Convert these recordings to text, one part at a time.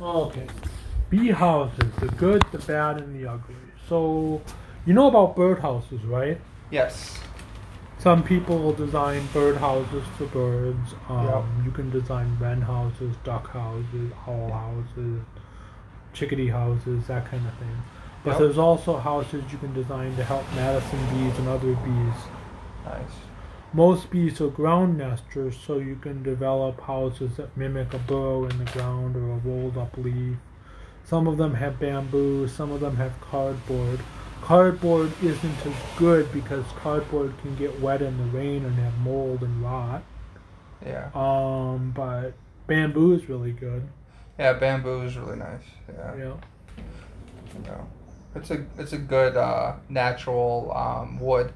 Okay. Bee houses, the good, the bad, and the ugly. So, you know about birdhouses, right? Yes. Some people will design birdhouses for birds. Um, Yep. You can design wren houses, duck houses, owl houses, chickadee houses, that kind of thing. But Yep. there's also houses you can design to help Madison bees and other bees. Nice. Most bees are ground nesters, so you can develop houses that mimic a burrow in the ground or a rolled up leaf. Some of them have bamboo, some of them have cardboard. Cardboard isn't as good because cardboard can get wet in the rain and have mold and rot. Yeah. Um, but bamboo is really good. Yeah, bamboo is really nice. Yeah. Yeah. Yeah. It's a it's a good uh, natural um, wood.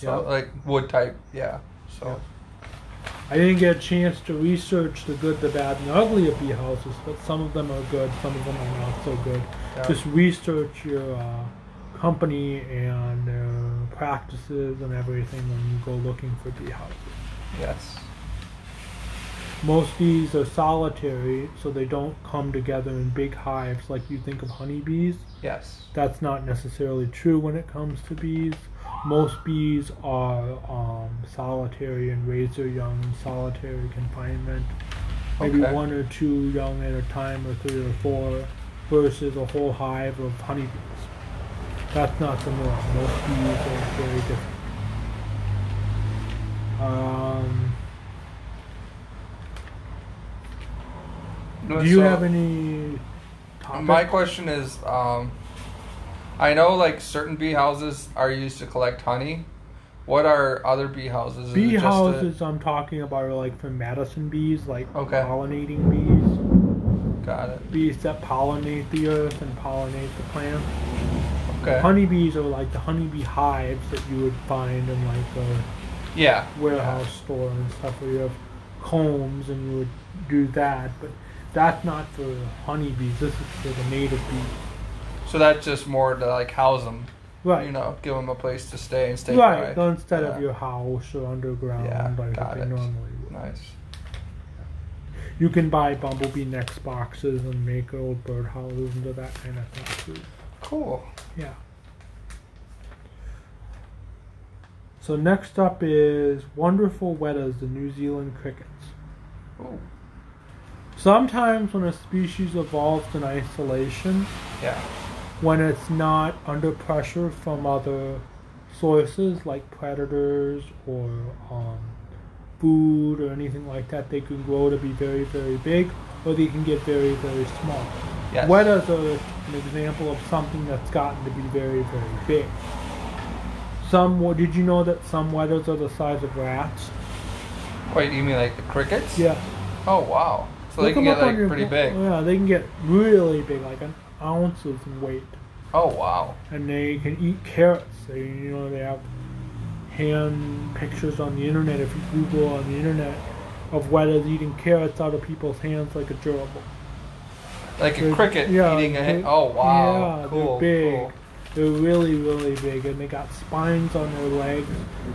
So Yeah. like wood type. Yeah. So I didn't get a chance to research the good, the bad, and the ugly of bee houses, but some of them are good, some of them are not so good. yeah. just research your uh, company and uh, practices and everything when you go looking for bee houses. yes. Most bees are solitary, so they don't come together in big hives like you think of honeybees. Yes. That's not necessarily true when it comes to bees. Most bees are um, solitary and raise their young in solitary confinement. Maybe Okay. one or two young at a time, or three or four, versus a whole hive of honeybees. That's not the norm. Most bees are very different. Um, do you So, have any? Topic? My question is, um, I know like certain bee houses are used to collect honey. What are other bee houses? Is Bee houses I'm talking about are like for Madison bees, like Okay. pollinating bees. Got it. Bees that pollinate the earth and pollinate the plants. Okay. Honeybees are like the honeybee hives that you would find in like a Yeah. warehouse store and stuff where you have combs and you would do that. But that's not for honeybees. This is for the native bees. So that's just more to like house them. Right. You know, give them a place to stay and stay right. instead of your house or underground Yeah, like got it. normally would. Nice. You can buy bumblebee nest boxes and make old birdhouses into that kind of thing too. Cool. Yeah. So next up is wonderful wetas, the New Zealand crickets. Ooh. Sometimes when a species evolves in isolation, Yeah. When it's not under pressure from other sources like predators or um, food or anything like that, they can grow to be very, very big or they can get very, very small. Yes. Wetas are an example of something that's gotten to be very, very big. Some, did you know that some wetas are the size of rats? Wait, you mean like the crickets? Yeah. Oh wow. So Look they can get like pretty bo- big. Yeah, they can get really big, like an ounces in weight. Oh wow. and they can eat carrots. They, you know, they have hand pictures on the internet. If you Google on the internet of wetas eating carrots out of people's hands like a gerbil. Like a They're- cricket yeah, eating a. they- oh wow. Yeah, cool. they're big. Cool. They're really, really big, and they got spines on their legs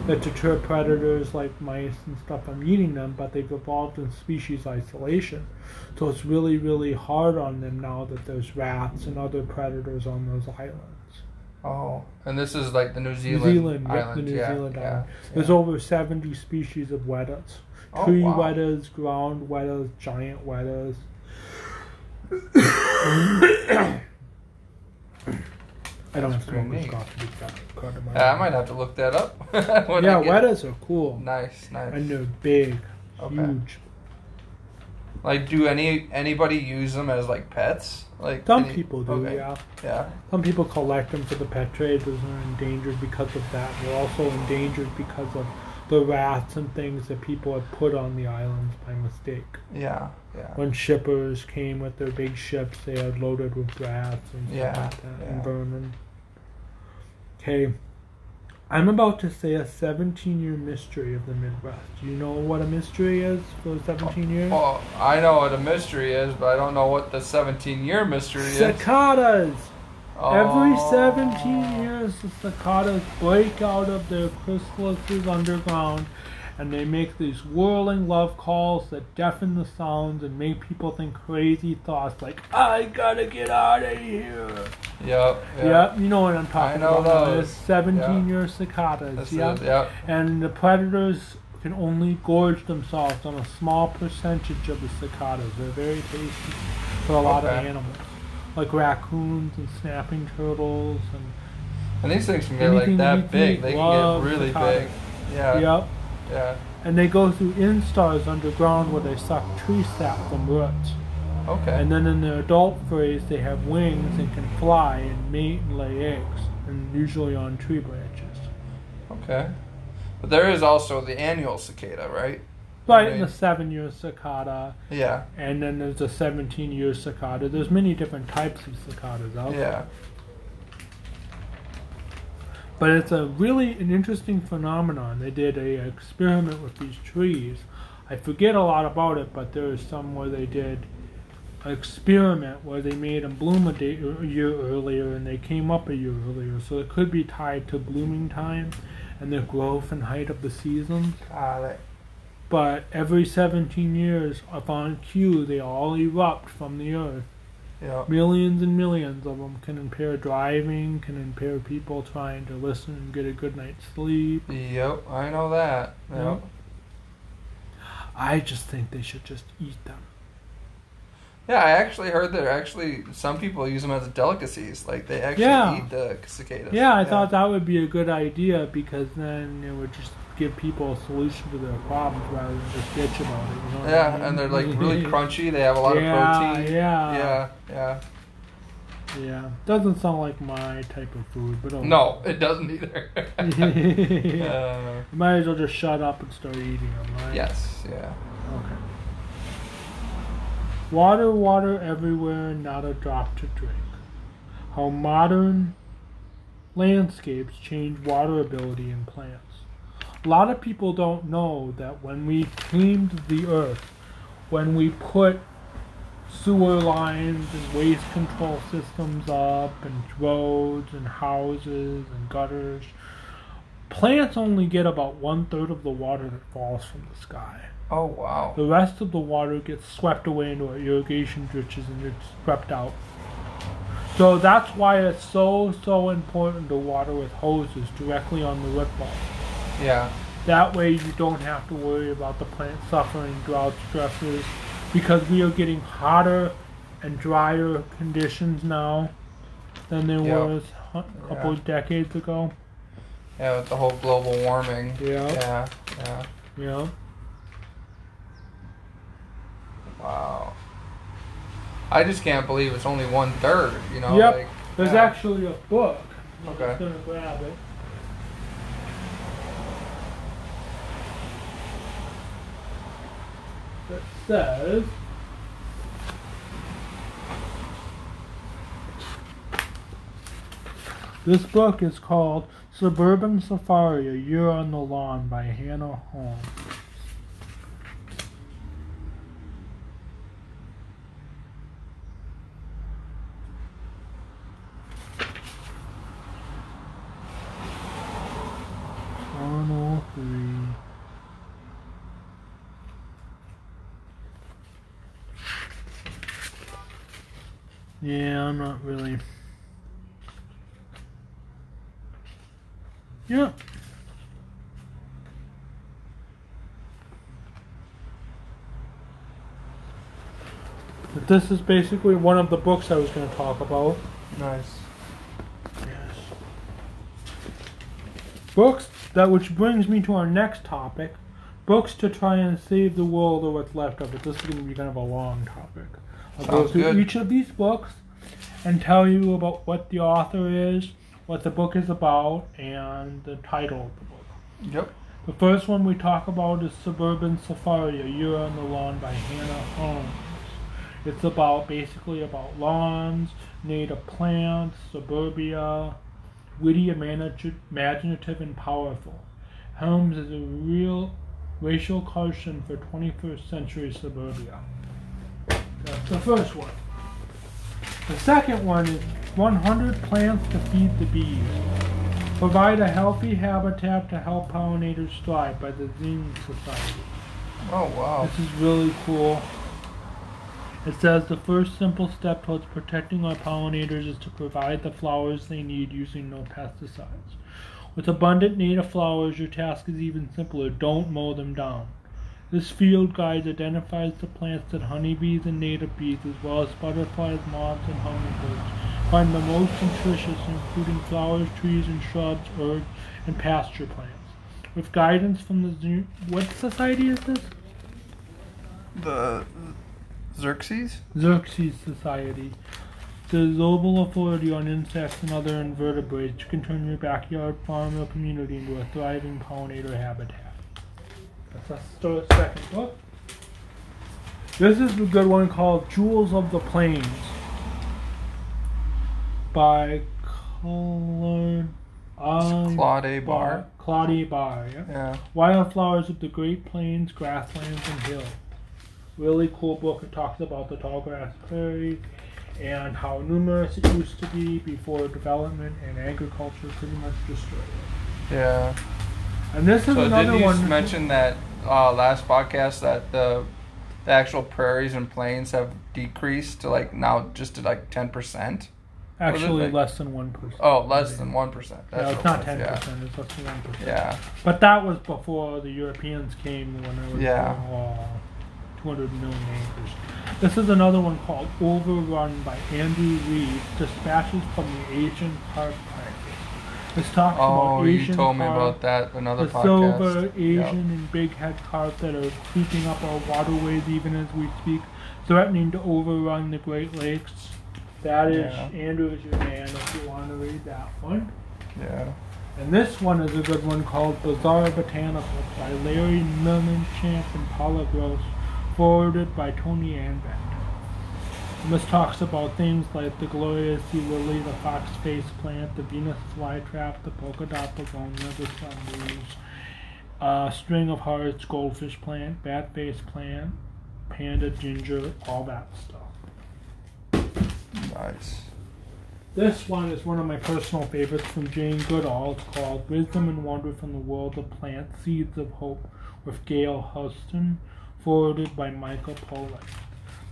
that deter predators like mice and stuff from eating them. But they've evolved in species isolation, so it's really, really hard on them now that there's rats and other predators on those islands. Oh, and this is like the New New Zealand, Zealand, yep, island. the New yeah, Zealand yeah, island. There's yeah. over 70 species of wetas. Oh, Tree wow. wetas, ground wetas, giant wetas. I don't have That's pretty smoker's neat. to be got caught in my Yeah, I might have to look that up. when Yeah, get- wetas are cool. Nice, nice. And they're big, Okay. huge. Like, do any anybody use them as like pets? Like Some any- people do, okay. yeah. Yeah. Some people collect them for the pet trade. Those are endangered because of that. They're also endangered because of the rats and things that people have put on the islands by mistake. Yeah. Yeah. when shippers came with their big ships, they had loaded with rats and stuff Yeah, like that, yeah. and vermin. Okay, I'm about to say a 17 year mystery of the Midwest. Do you know what a mystery is for 17 years? Well, I know what a mystery is, but I don't know what the 17 year mystery is. Cicadas! Every Oh. 17 years, the cicadas break out of their chrysalises underground and they make these whirling love calls that deafen the sounds and make people think crazy thoughts like I gotta get out of here. Yep. Yep, you know what I'm talking about. those. There's 17 year cicadas. This Yep. is, yep. And the predators can only gorge themselves on a small percentage of the cicadas. They're very tasty for a lot of animals, like raccoons and snapping turtles and And these things can get like that big. They can get really cicadas. big. Yeah. yep. Yeah. And they go through instars underground where they suck tree sap from roots. Okay. And then in the adult phase, they have wings and can fly and mate and lay eggs, and usually on tree branches. okay. But there is also the annual cicada, right? Right, I and mean- the seven-year cicada, Yeah. and then there's a 17-year cicada. There's many different types of cicadas out there. Yeah. But it's a really an interesting phenomenon. They did a experiment with these trees. I forget a lot about it, but there is some where they did experiment where they made them bloom a, day, a year earlier, and they came up a year earlier. So it could be tied to blooming time and the growth and height of the seasons. Got it. But every 17 years, upon cue, they all erupt from the earth. Yep. Millions and millions of them can impair driving, can impair people trying to listen and get a good night's sleep. Yep. I know that. Yep. Yep. I just think they should just eat them. Yeah, I actually heard that actually some people use them as delicacies. Like they actually Yeah. eat the cicadas. Yeah, I thought that would be a good idea because then it would just give people a solution to their problems rather than just bitch about it. You know what I Yeah, mean? and they're like really crunchy. They have a lot Yeah, of protein. yeah. Yeah. Yeah. Yeah, doesn't sound like my type of food, but oh. No, it doesn't either. yeah. uh, Might as well just shut up and start eating them, right? yes. Yeah. Okay. Water, water everywhere, not a drop to drink. How modern landscapes change water ability in plants. A lot of people don't know that when we cleaned the earth, when we put sewer lines and waste control systems up, and roads and houses and gutters, plants only get about one third of the water that falls from the sky. Oh wow. The rest of the water gets swept away into our irrigation ditches and it's swept out. So that's why it's so, so important to water with hoses directly on the root ball. Yeah. That way you don't have to worry about the plant suffering drought stresses because we are getting hotter and drier conditions now than there Yep. was a couple Yeah. of decades ago. Yeah, with the whole global warming. Yeah. Yeah. Yeah. You know? Wow. I just can't believe it's only one third. You know. Yep. Like, There's yeah. actually a book. I'm Okay. just gonna grab it. That says This book is called Suburban Safari, A Year on the Lawn by Hannah Holmes. One oh three. Yeah, I'm not really. Yeah. But this is basically one of the books I was going to talk about. Nice. Yes. Books that which brings me to our next topic. Books to try and save the world or what's left of it. This is going to be kind of a long topic. I'll go through good. each of these books and tell you about what the author is, what the book is about, and the title of the book. Yep. The first one we talk about is Suburban Safari, A Year on the Lawn by Hannah Holmes. It's about basically about lawns, native plants, suburbia, witty, imaginative, imaginative and powerful. Holmes is a real racial caution for 21st century suburbia. That's the first one. The second one is 100 Plants to Feed the Bees. Provide a healthy habitat to help pollinators thrive by the Zing Society. Oh wow. This is really cool. It says the first simple step towards protecting our pollinators is to provide the flowers they need using no pesticides. With abundant native flowers, your task is even simpler. Don't mow them down. This field guide identifies the plants that honeybees and native bees, as well as butterflies, moths, and hummingbirds, find the most nutritious, including flowers, trees, and shrubs, herbs, and pasture plants. With guidance from the what society is this? The Xerces? Xerces Society. The global authority on insects and other invertebrates can turn your backyard farm or community into a thriving pollinator habitat. That's sto- second book. This is a good one called Jewels of the Plains by Claude. Barr. Claude Barr, yeah. Yeah. Wildflowers of the Great Plains, Grasslands, and Hills. Really cool book. It talks about the tall grass prairie and how numerous it used to be before development and agriculture pretty much destroyed it. Yeah. And this is So another didn't you one. mention that uh, last podcast that the the actual prairies and plains have decreased to like now just to like ten percent? actually like- less than one percent. Oh, less than one percent. yeah, it's not ten percent. It's less than one percent. Yeah. But that was before the Europeans came when it was Yeah. uh, 200 million acres. This is another one called Overrun by Andrew Reed, Dispatches from the Asian Carp Crisis. This talks Oh, about you Asian told me about that another the podcast. silver Asian Yep. and big head carp that are creeping up our waterways even as we speak, threatening to overrun the Great Lakes. That is Yeah. Andrew is your man if you want to read that one. Yeah. And this one is a good one called Bizarre Botanicals by Larry Mellichamp and Paula Gross, forwarded by Tony Avent. This talks about things like the glorious sea lily, the fox face plant, the Venus flytrap, the polka dot begonia, the sundews, uh, string of hearts, goldfish plant, bat face plant, panda ginger, all that stuff. Nice. This one is one of my personal favorites from Jane Goodall. It's called Wisdom and Wonder from the World of Plants Seeds of Hope with Gail Hudson, forwarded by Michael Polich.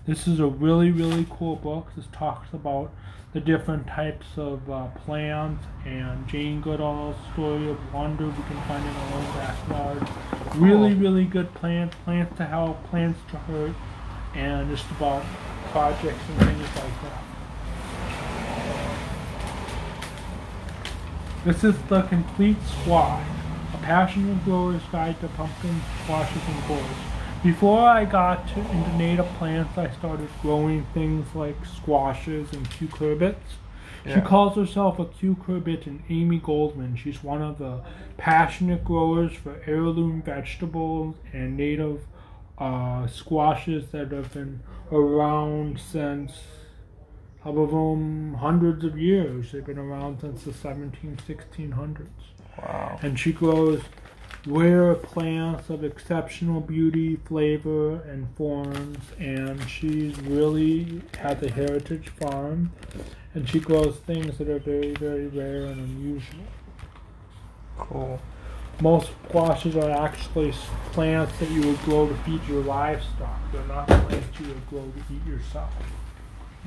This is a really, really cool book. This talks about the different types of uh, plants and Jane Goodall's story of wonder we can find in our own backyard. Really, really good plants, plants to help, plants to hurt, and just about projects and things like that. This is the complete squash, a passionate grower's guide to pumpkins, squashes, and gourds. Before I got to, into native plants, I started growing things like squashes and cucurbits. She Yeah. calls herself a cucurbit and Amy Goldman. She's one of the passionate growers for heirloom vegetables and native uh, squashes that have been around since some of them hundreds of years. They've been around since the 17, 1600s. Wow. And she grows rare plants of exceptional beauty, flavor, and forms. And she's really has a heritage farm. And she grows things that are very, very rare and unusual. Cool. Most squashes are actually plants that you would grow to feed your livestock. They're not plants you would grow to eat yourself.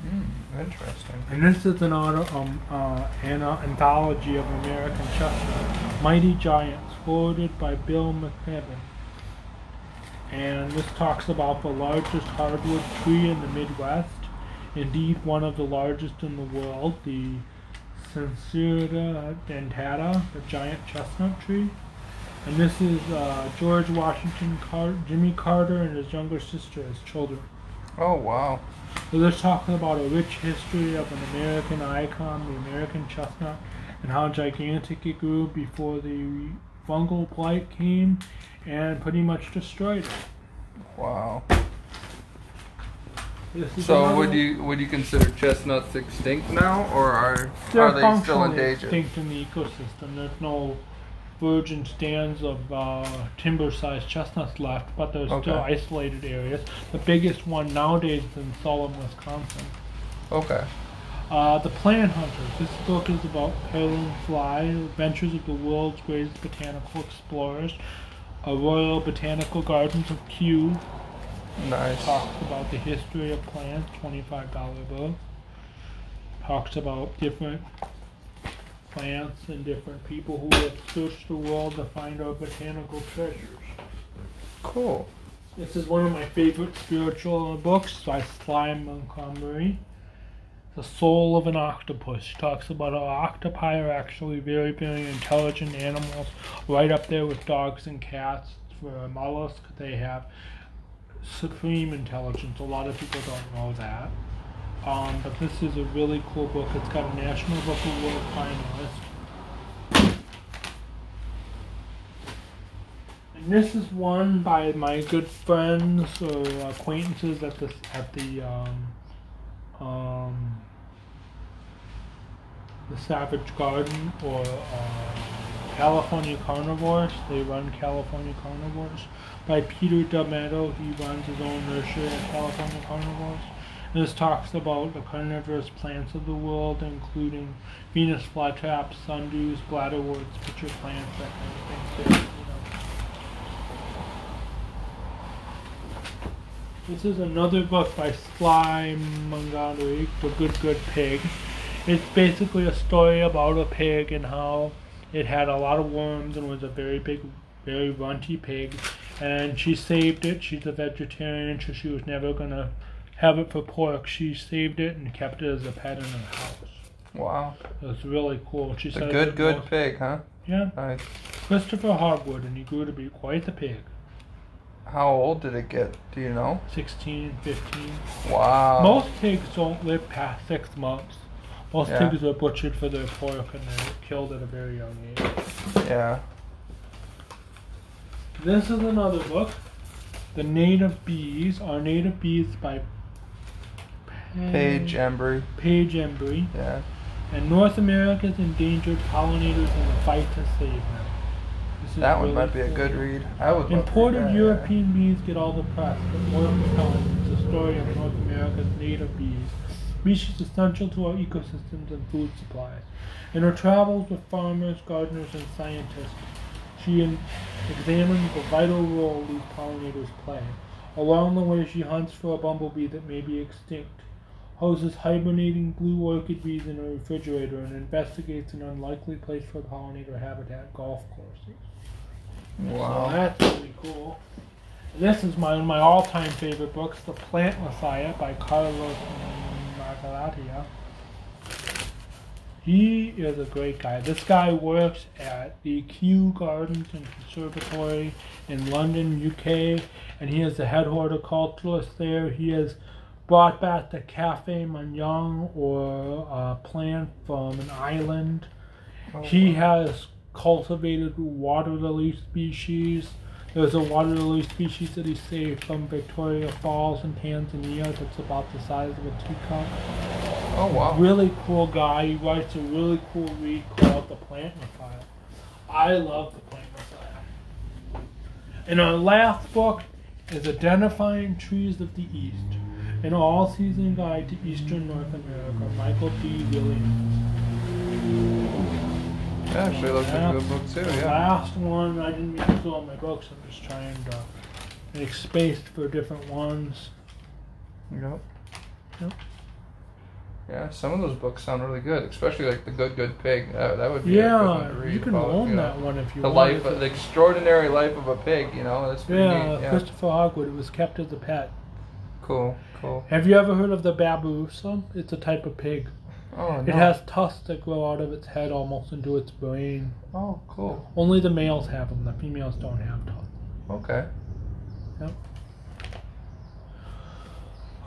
Mm, interesting. And this is an, auto, um, uh, an uh, anthology of American chestnut, Mighty Giants, forwarded by Bill McKibben. And this talks about the largest hardwood tree in the Midwest, indeed one of the largest in the world, the Sensuda dentata, the giant chestnut tree. And this is uh, George Washington, Car- Jimmy Carter, and his younger sister as children. Oh wow. So they're talking about a rich history of an American icon, the American chestnut, and how gigantic it grew before the fungal blight came and pretty much destroyed it. Wow. So would you would you consider chestnuts extinct now, or are They're are they still functionally endangered? extinct in the ecosystem. There's no virgin stands of uh, timber-sized chestnuts left, but there's still isolated areas. The biggest one nowadays is in Salem, Wisconsin. Okay. Uh, the Plant Hunters. This book is about Peregrine Fly, Adventures of the World's Greatest Botanical Explorers. A Royal Botanical Gardens of Kew Nice. talks about the history of plants, $25 book. Talks about different plants and different people who have searched the world to find our botanical treasures. Cool. This is one of my favorite spiritual books by Sy Montgomery. The Soul of an Octopus. Talks about how octopi are actually very, very intelligent animals, right up there with dogs and cats. For a mollusk, they have supreme intelligence. A lot of people don't know that. Um, but this is a really cool book. It's got a National Book Award finalist. And this is one by my good friends or acquaintances at the at the um, um, the Savage Garden or uh, California Carnivores. They run California Carnivores by Peter D'Amato. He runs his own nursery at California Carnivores. And this talks about the carnivorous plants of the world, including Venus flytraps, sundews, bladderworts, pitcher plants, that kind of thing. So. This is another book by Sy Montgomery, The Good Good Pig. It's basically a story about a pig and how it had a lot of worms and was a very big, very runty pig. And she saved it. She's a vegetarian, so she was never gonna have it for pork. She saved it and kept it as a pet in her house. Wow. It was really cool. She said good, it good was- pig, huh? Yeah, Nice. Christopher Hogwood, and he grew to be quite the pig. How old did it get? Do you know? 16, 15. Wow. Most pigs don't live past six months. Most Yeah. pigs are butchered for their pork and they're killed at a very young age. Yeah. This is another book, The Native Bees. Our Native Bees by Paige Embry. Paige Embry. Yeah. And North America's Endangered Pollinators in the Fight to Save Them. This is That one really might be a good read. I would. love to read Imported. European bees get all the press, but more compelling is the story of North America's native bees, species essential to our ecosystems and food supplies. In her travels with farmers, gardeners, and scientists, she examines the vital role these pollinators play. Along the way, she hunts for a bumblebee that may be extinct, houses hibernating blue orchid bees in a refrigerator, and investigates an unlikely place for a pollinator habitat golf courses. So Wow. that's really cool. This is my one of my all-time favorite books, The Plant Messiah by Carlos Magdalena. He is a great guy. This guy works at the Kew Gardens and Conservatory in London, UK, and he is the head horticulturalist there. He has brought back the café marron or uh, plant from an island. Oh, He wow. has cultivated water lily species. There's a water lily species that he saved from Victoria Falls in Tanzania that's about the size of a teacup. Oh wow. Really cool guy. He writes a really cool read called The Plant Messiah. I love The Plant Messiah. And our last book is Identifying Trees of the East, an all-season guide to Eastern North America, Michael D. Williams. Actually looks like a good book too. The Yeah. last one, I didn't mean to all my books. I'm just trying to make space for different ones. Yep. Yep. Yeah, some of those books sound really good, especially like the Good Good Pig. That, that would be a good one Yeah, to read. you can about, own you know, that one if you The want. life, the extraordinary life of a pig. You know, that's pretty yeah, neat. Yeah. Christopher Hogwood. It was kept as a pet. Cool. Cool. Have you ever heard of the babirusa? It's a type of pig. Oh no. It has tusks that grow out of its head almost into its brain. Oh, cool. Only the males have them. The females don't have tusks. Okay. Yep.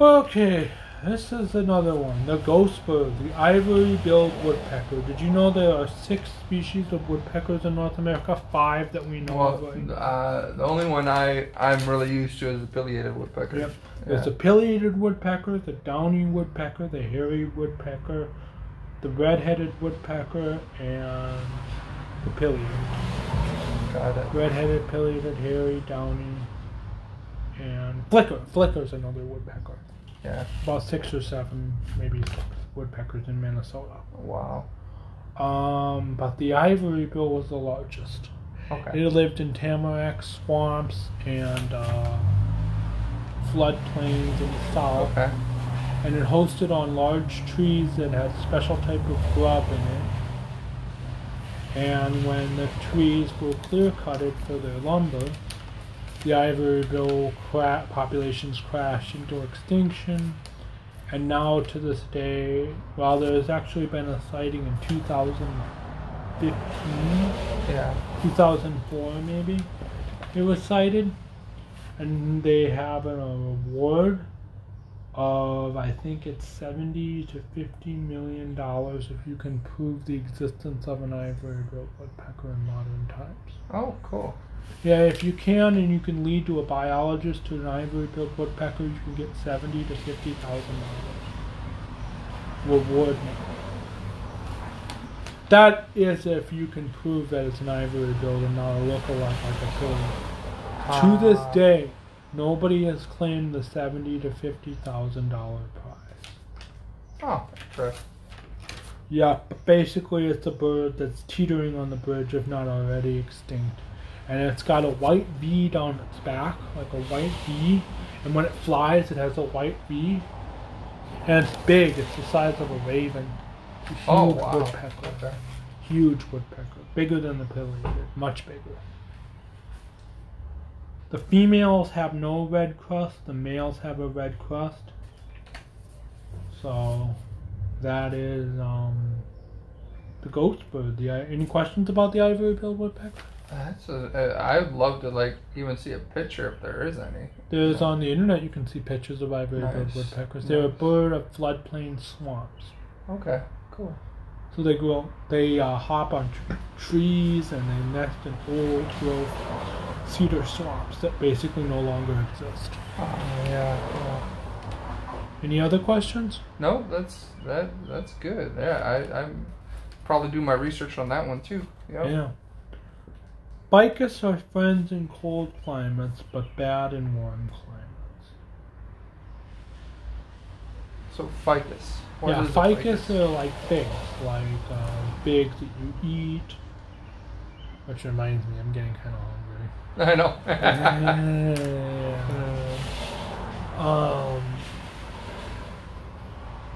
Okay, this is another one. The ghost bird, the ivory-billed woodpecker. Did you know there are six species of woodpeckers in North America? Five that we know of. Well, right? uh, the only one I I'm really used to is the pileated woodpecker. Yep. There's the pileated woodpecker, the downy woodpecker, the hairy woodpecker, the red-headed woodpecker, and the pileated. Got it. Red-headed, pileated, hairy, downy, and flicker. Flicker's another woodpecker. Yeah. About six or seven, maybe six. woodpeckers in Minnesota. Wow. Um, but the ivory bill was the largest. Okay. It lived in tamarack swamps and uh, floodplains in the south, Okay. and it hosted on large trees that had special type of grub in it. And when the trees were clear cutted for their lumber, the ivory bill cra- populations crashed into extinction. And now to this day, well, there's actually been a sighting in 2015 Yeah. 2004 maybe it was cited and they have an award of i think it's 70 to 50 million dollars if you can prove the existence of an ivory billed woodpecker in modern times Oh, cool. Yeah if you can and you can lead to a biologist to an ivory billed woodpecker you can get 70 to 50 thousand dollars reward that is if you can prove that it's an ivory billed and not a lookalike like a pill. to this Ah. day, nobody has claimed the seventy to fifty thousand dollar prize. Oh, interesting. Yeah, but basically it's a bird that's teetering on the bridge, if not already extinct. And it's got a white V down its back, like a white V. And when it flies, it has a white V. And it's big, it's the size of a raven. A huge Oh, wow. woodpecker. Okay. Huge woodpecker. Bigger than the pileated, much bigger. The females have no red crust, the males have a red crust. So that is um, the ghost bird. The, any questions about the ivory billed woodpecker? That's a, uh, I'd love to like even see a picture if there is any. There's on the internet you can see pictures of ivory billed Nice. woodpeckers. They're a Nice. bird of floodplain swamps. Okay. Cool. So they grow, they uh, hop on tr- trees and they nest in old growth cedar swamps that basically no longer exist. Oh yeah. yeah. Any other questions? No, that's that that's good. Yeah, I I'm probably do my research on that one too. Yep. Yeah. Ficus are friends in cold climates, but bad in warm climates. So ficus. What yeah, a ficus are like figs, like uh, figs that you eat. Which reminds me, I'm getting kind of hungry. I know. Yeah. Um,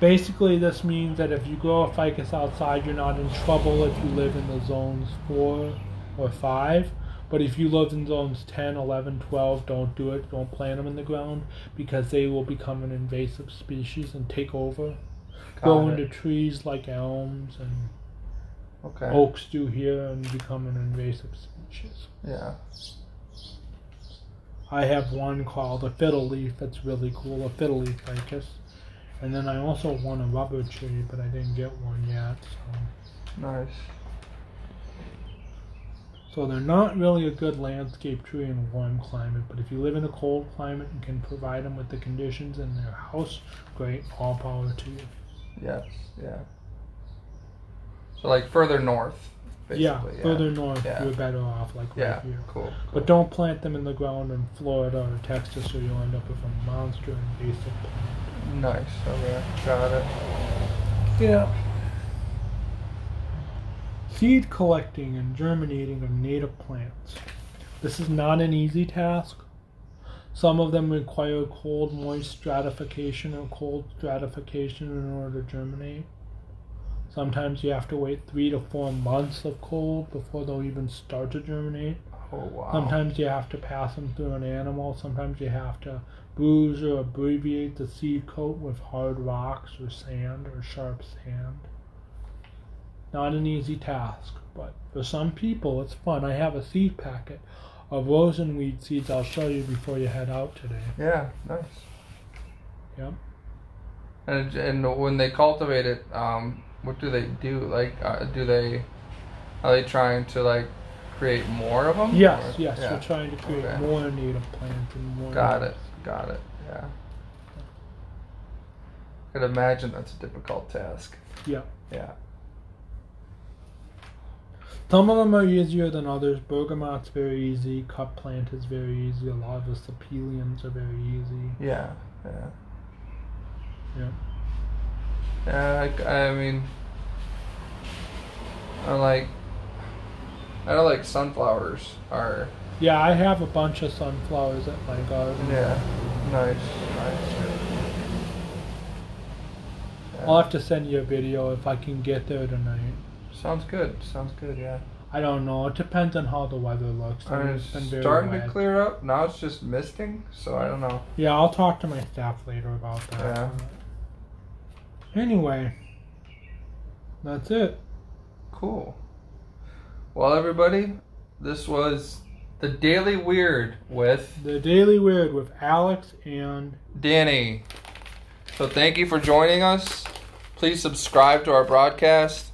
basically, this means that if you grow a ficus outside, you're not in trouble if you live in the zones 4 or 5. But if you live in zones 10, 11, 12, don't do it. Don't plant them in the ground because they will become an invasive species and take over. Got it. into trees like elms and okay. oaks do here and become an invasive species. Yeah. I have one called a fiddle leaf that's really cool, a fiddle leaf ficus. And then I also want a rubber tree, but I didn't get one yet. So, Nice. So they're not really a good landscape tree in a warm climate, but if you live in a cold climate and can provide them with the conditions in their house, great, all power to you. Yes. Yeah. So like further north, yeah, basically. further north, Yeah. you're better off, like Yeah. right here. Cool. But don't plant them in the ground in Florida or Texas, or you'll end up with a monster invasive plant. Nice. Okay. Got it. Yeah. Seed collecting and germinating of native plants. This is not an easy task. Some of them require cold, moist stratification or cold stratification in order to germinate. Sometimes you have to wait three to four months of cold before they'll even start to germinate. Oh wow. Sometimes you have to pass them through an animal. Sometimes you have to bruise or abbreviate the seed coat with hard rocks or sand or sharp sand. Not an easy task, but for some people it's fun. I have a seed packet of rosinweed seeds I'll show you before you head out today. Yeah. Nice. Yep. And and when they cultivate it, um, what do they do? Like, uh, do they are they trying to like create more of them? Yes, Or- yes, Yeah. we're trying to create Okay. more native plants and more. Got it. Got it. Yeah. I could imagine that's a difficult task. Yeah. Yeah. Some of them are easier than others. Bergamot's very easy. Cup plant is very easy. A lot of the sapeliums are very easy. Yeah. Yeah. Yeah. Yeah, I, I mean, I like, I don't like sunflowers are. Yeah, I have a bunch of sunflowers at my garden. Yeah, nice, nice. I'll have to send you a video if I can get there tonight. Sounds good. Sounds good. Yeah. I don't know. It depends on how the weather looks. I mean, It's been it's very starting wet. to clear up. Now it's just misting, so I don't know. Yeah, I'll talk to my staff later about that. Yeah. Anyway, that's it. Cool. Well, everybody, this was the Daily Weird with The Daily Weird with Alex and Danny. So thank you for joining us. Please subscribe to our broadcast.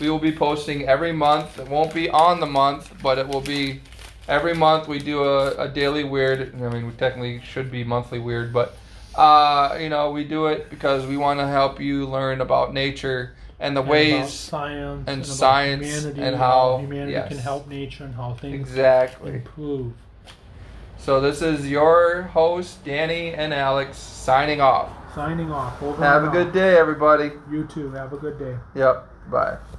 We will be posting every month. It won't be on the month, but it will be every month. We do a, a daily weird. I mean, we technically should be monthly weird, but uh, you know, we do it because we want to help you learn about nature and the and about ways science and about science humanity and how- humanity yes. can help nature and how things exactly. improve. So this is your host, Danny and Alex, signing off. Signing off. Over Have a out. good day, everybody. You too. Have a good day. Yep. Bye. Bye.